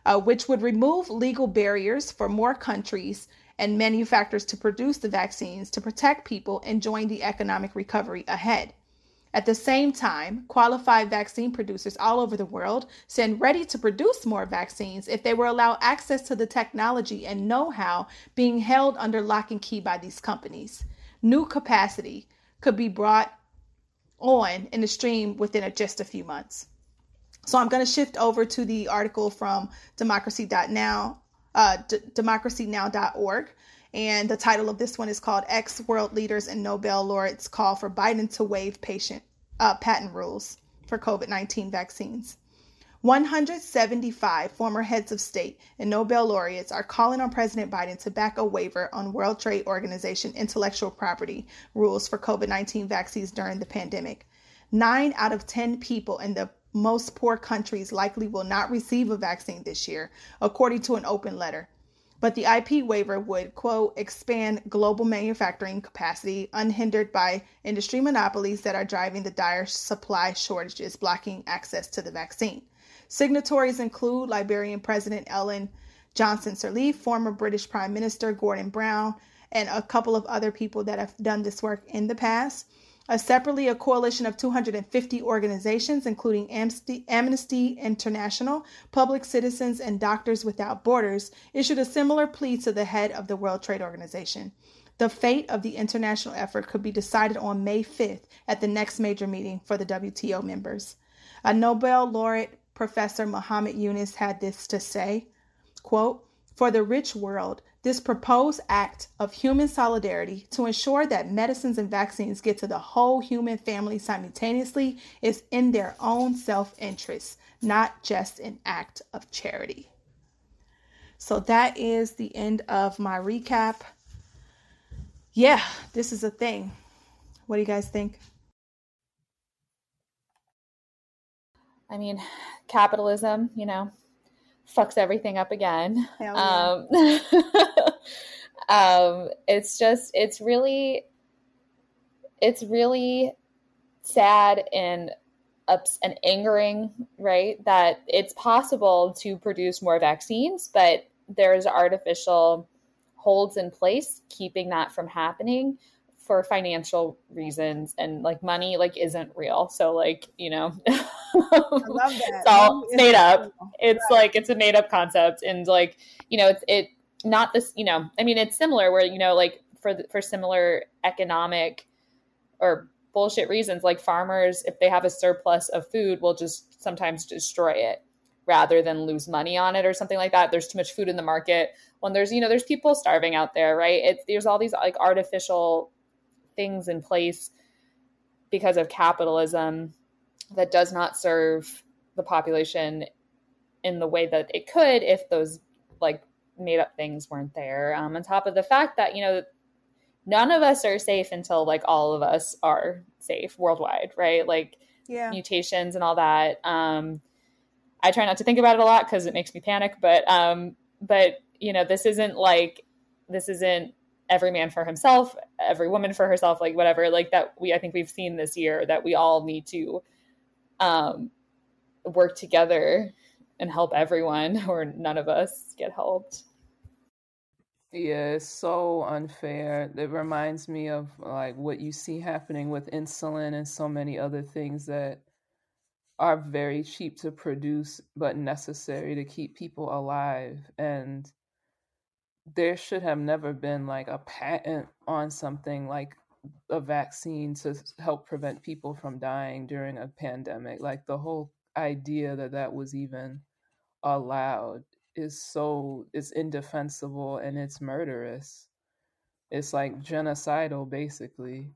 Speaker 1: uh, which would remove legal barriers for more countries and manufacturers to produce the vaccines to protect people and join the economic recovery ahead. At the same time, qualified vaccine producers all over the world stand ready to produce more vaccines if they were allowed access to the technology and know how being held under lock and key by these companies. New capacity could be brought on in the stream within just a few months. So I'm going to shift over to the article from democracy.now, uh, d- democracynow.org. And the title of this one is called Ex World Leaders and Nobel Laureates Call for Biden to Waive Patient uh, Patent Rules for COVID 19 Vaccines. 175 former heads of state and Nobel laureates are calling on President Biden to back a waiver on World Trade Organization intellectual property rules for COVID 19 vaccines during the pandemic. Nine out of 10 people in the most poor countries likely will not receive a vaccine this year, according to an open letter. But the IP waiver would, quote, expand global manufacturing capacity unhindered by industry monopolies that are driving the dire supply shortages, blocking access to the vaccine. Signatories include Liberian President Ellen Johnson Sirleaf, former British Prime Minister Gordon Brown, and a couple of other people that have done this work in the past. Separately, a coalition of 250 organizations, including Amnesty, Amnesty International, Public Citizens, and Doctors Without Borders, issued a similar plea to the head of the World Trade Organization. The fate of the international effort could be decided on May 5th at the next major meeting for the WTO members. A Nobel laureate, Professor Muhammad Yunus, had this to say quote, For the rich world, this proposed act of human solidarity to ensure that medicines and vaccines get to the whole human family simultaneously is in their own self interest, not just an act of charity. So that is the end of my recap. Yeah, this is a thing. What do you guys think?
Speaker 5: I mean, capitalism, you know, fucks everything up again. Yeah. Um, um, it's just, it's really, it's really sad and ups and angering, right? That it's possible to produce more vaccines, but there's artificial holds in place keeping that from happening for financial reasons and like money like isn't real. So like you know it's all made up. real. it's right. like it's a made up concept and like you know it's it not this you know i mean it's similar where you know like for the, for similar economic or bullshit reasons like farmers if they have a surplus of food will just sometimes destroy it rather than lose money on it or something like that. There's too much food in the market. When there's you know there's people starving out there right? It's there's all these like artificial things in place because of capitalism that does not serve the population in the way that it could if those like made up things weren't there. Um, on top of the fact that, you know, none of us are safe until like all of us are safe worldwide, right? Like yeah. mutations and all that. Um, I try not to think about it a lot because it makes me panic, but um, but you know, this isn't like this isn't every man for himself, every woman for herself, like whatever, like that we I think we've seen this year that we all need to um work together and help everyone or none of us get helped.
Speaker 2: Yeah, it's so unfair. It reminds me of like what you see happening with insulin and so many other things that are very cheap to produce but necessary to keep people alive and there should have never been like a patent on something like a vaccine to help prevent people from dying during a pandemic. Like the whole idea that that was even allowed is so it's indefensible and it's murderous. It's like genocidal, basically.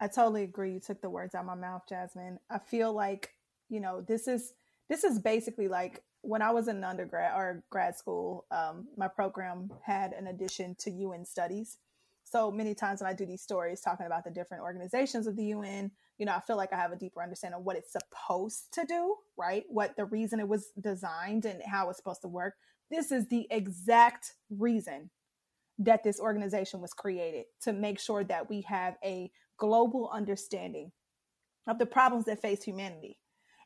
Speaker 1: I totally agree. You took the words out of my mouth, Jasmine. I feel like you know this is this is basically like when I was in undergrad or grad school, um, my program had an addition to UN studies. So many times when I do these stories talking about the different organizations of the UN, you know, I feel like I have a deeper understanding of what it's supposed to do, right? What the reason it was designed and how it's supposed to work. This is the exact reason that this organization was created to make sure that we have a global understanding of the problems that face humanity.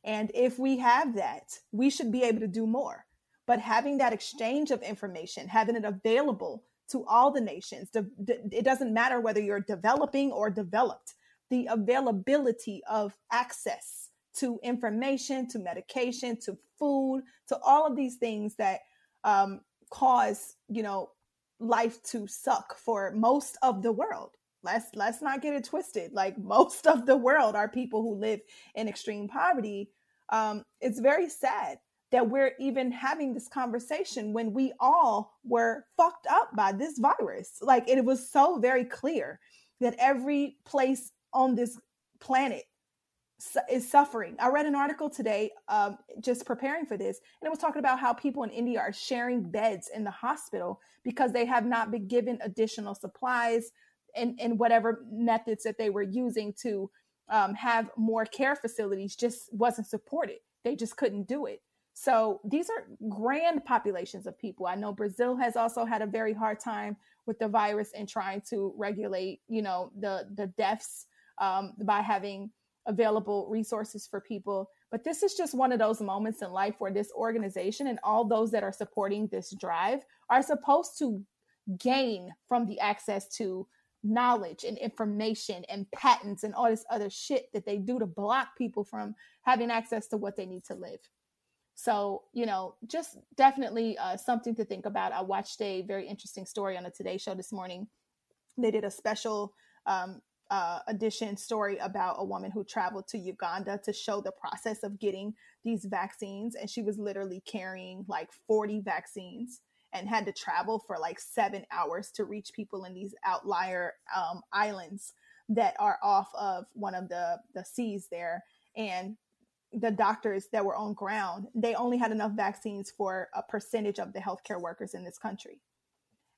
Speaker 1: And if we have that, we should be able to do more. But having that exchange of information, having it available to all the nations, it doesn't matter whether you're developing or developed, the availability of access to information, to medication, to food, to all of these things that um, cause, you know, life to suck for most of the world. Let's let's not get it twisted. Like most of the world are people who live in extreme poverty. Um, it's very sad that we're even having this conversation when we all were fucked up by this virus. Like it was so very clear that every place on this planet is suffering. I read an article today, um, just preparing for this, and it was talking about how people in India are sharing beds in the hospital because they have not been given additional supplies and, whatever methods that they were using to um, have more care facilities just wasn't supported. They just couldn't do it. So these are grand populations of people. I know Brazil has also had a very hard time with the virus and trying to regulate, you know, the the deaths um, by having available resources for people. But this is just one of those moments in life where this organization and all those that are supporting this drive are supposed to gain from the access to knowledge and information and patents and all this other shit that they do to block people from having access to what they need to live. So, you know, just definitely uh, something to think about. I watched a very interesting story on the Today Show this morning. They did a special um, uh, edition story about a woman who traveled to Uganda to show the process of getting these vaccines. And she was literally carrying like 40 vaccines and had to travel for like seven hours to reach people in these outlier um, islands that are off of one of the, the seas there. And the doctors that were on ground, they only had enough vaccines for a percentage of the healthcare workers in this country.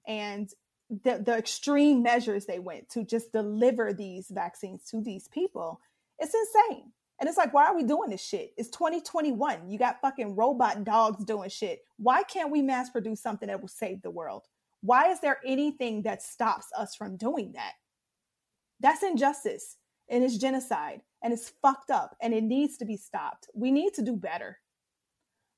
Speaker 1: And the, the extreme measures they went to just deliver these vaccines to these people, it's insane. And it's like, why are we doing this shit? It's 2021. You got fucking robot dogs doing shit. Why can't we mass produce something that will save the world? Why is there anything that stops us from doing that? That's injustice and it's genocide and it's fucked up and it needs to be stopped. We need to do better.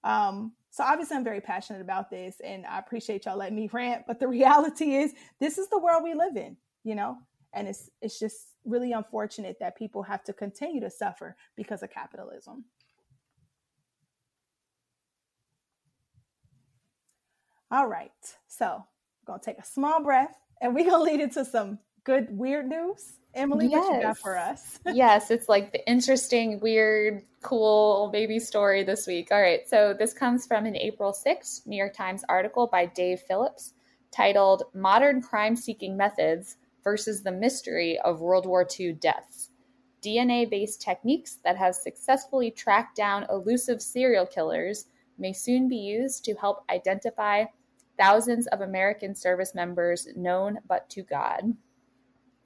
Speaker 1: Um, so obviously I'm very passionate about this and I appreciate y'all letting me rant, but the reality is this is the world we live in, you know? And it's it's just really unfortunate that people have to continue to suffer because of capitalism. All right. So, we're going to take a small breath and we're going to lead into some good weird news. Emily, yes. what you got for us?
Speaker 5: yes, it's like the interesting, weird, cool baby story this week. All right, so this comes from an April 6th New York Times article by Dave Philipps titled Modern Crime Seeking Methods versus the Mystery of World War II Deaths. DNA based techniques that have successfully tracked down elusive serial killers may soon be used to help identify thousands of American service members known but to God.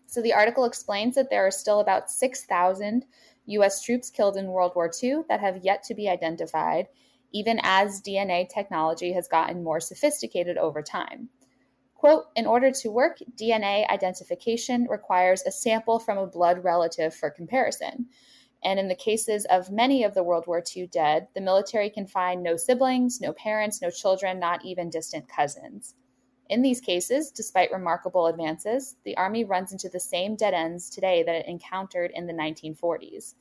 Speaker 5: So the article explains that there are still about 6,000 US troops killed in World War II that have yet to be identified, even as DNA technology has gotten more sophisticated over time. Quote, in order to work, DNA identification requires a sample from a blood relative for comparison. And in the cases of many of the World War II dead, the military can find no siblings, no parents, no children, not even distant cousins. In these cases, despite remarkable advances, the Army runs into the same dead ends today that it encountered in the 1940s.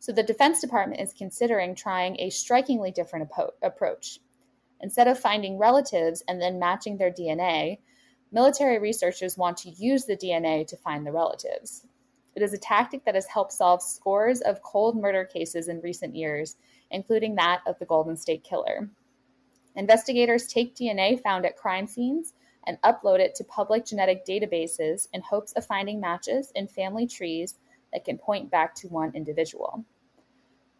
Speaker 5: So the Defense Department is considering trying a strikingly different approach. Instead of finding relatives and then matching their DNA, military researchers want to use the DNA to find the relatives. It is a tactic that has helped solve scores of cold murder cases in recent years, including that of the Golden State Killer. Investigators take DNA found at crime scenes and upload it to public genetic databases in hopes of finding matches in family trees that can point back to one individual.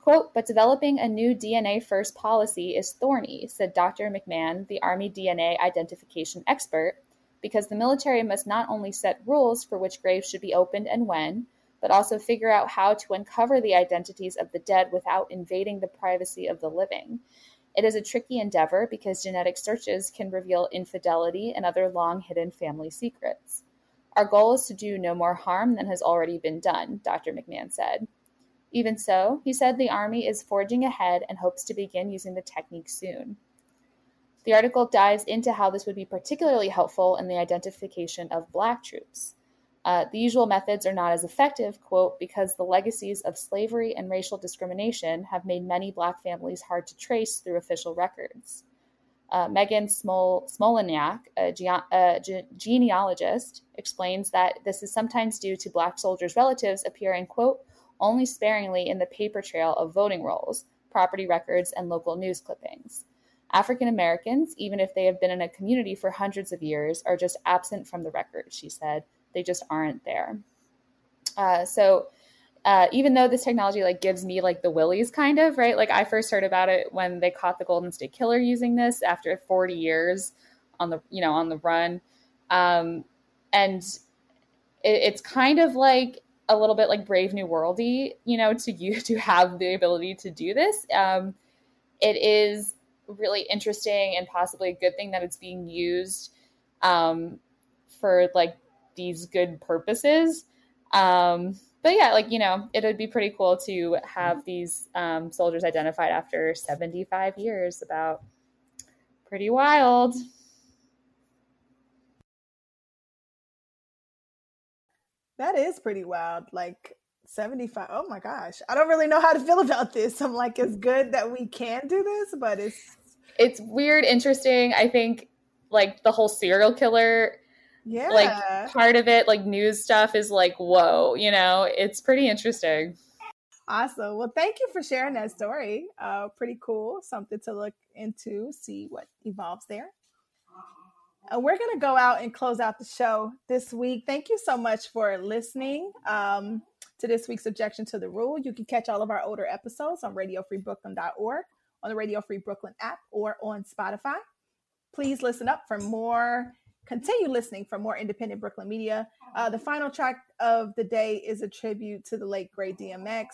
Speaker 5: Quote, but developing a new DNA first policy is thorny, said Dr. McMahon, the Army DNA identification expert, because the military must not only set rules for which graves should be opened and when, but also figure out how to uncover the identities of the dead without invading the privacy of the living. It is a tricky endeavor because genetic searches can reveal infidelity and other long hidden family secrets. Our goal is to do no more harm than has already been done, Dr. McMahon said. Even so, he said the Army is forging ahead and hopes to begin using the technique soon. The article dives into how this would be particularly helpful in the identification of Black troops. Uh, the usual methods are not as effective, quote, because the legacies of slavery and racial discrimination have made many black families hard to trace through official records. Uh, Megan Smol- a, ge- a ge- genealogist, explains that this is sometimes due to black soldiers' relatives appearing, quote, only sparingly in the paper trail of voting rolls, property records, and local news clippings. African Americans, even if they have been in a community for hundreds of years, are just absent from the record, she said, they just aren't there. Uh, so uh, even though this technology like gives me like the willies kind of right, like I first heard about it when they caught the Golden State Killer using this after 40 years on the you know on the run, um, and it, it's kind of like a little bit like Brave New Worldy, you know, to you to have the ability to do this. Um, it is really interesting and possibly a good thing that it's being used um, for like these good purposes. Um, but yeah, like, you know, it would be pretty cool to have these um, soldiers identified after 75 years. About pretty wild.
Speaker 1: That is pretty wild. Like 75. Oh my gosh. I don't really know how to feel about this. I'm like, it's good that we can do this, but it's.
Speaker 5: It's weird, interesting. I think like the whole serial killer
Speaker 1: yeah.
Speaker 5: like part of it like news stuff is like whoa you know it's pretty interesting
Speaker 1: awesome well thank you for sharing that story uh pretty cool something to look into see what evolves there we're going to go out and close out the show this week thank you so much for listening um to this week's objection to the rule you can catch all of our older episodes on radiofreebrooklyn.org on the radio free brooklyn app or on spotify please listen up for more continue listening for more independent Brooklyn media. Uh, the final track of the day is a tribute to the late great DMX.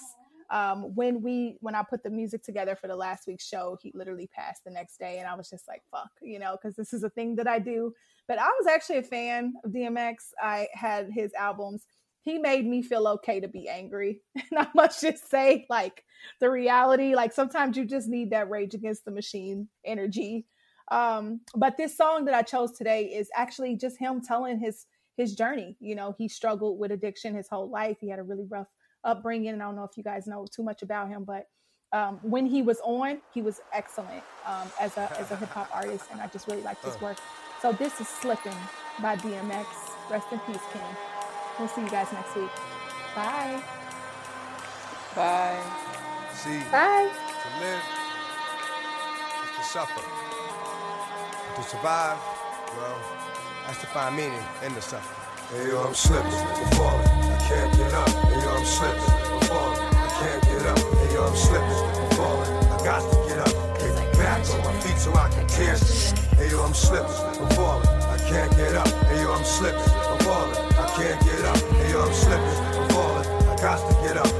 Speaker 1: Um, when we when I put the music together for the last week's show, he literally passed the next day, and I was just like, "Fuck," you know, because this is a thing that I do. But I was actually a fan of DMX. I had his albums. He made me feel okay to be angry, and I must just say, like the reality, like sometimes you just need that Rage Against the Machine energy um, but this song that I chose today is actually just him telling his his journey. You know, he struggled with addiction his whole life. He had a really rough upbringing. And I don't know if you guys know too much about him, but um, when he was on, he was excellent um, as a as a hip hop artist, and I just really liked his work. So this is "Slipping" by DMX. Rest in peace, King. We'll see you guys next week. Bye.
Speaker 2: Bye.
Speaker 6: See,
Speaker 5: bye.
Speaker 6: To live is to suffer. To survive, well, that's to find meaning in the suffering. Hey yo, I'm slipping, I'm falling, I can't get up. Hey yo, I'm slipping, I'm falling, I can't get up. Hey yo, I'm slipping, I'm falling, I got to get up. Get back on my feet so I can tear. Hey yo, I'm slipping, I'm falling, I can't get up. Hey yo, I'm slipping, I'm falling, I can't get up. Hey yo, I'm slipping, I'm falling, I got to get up.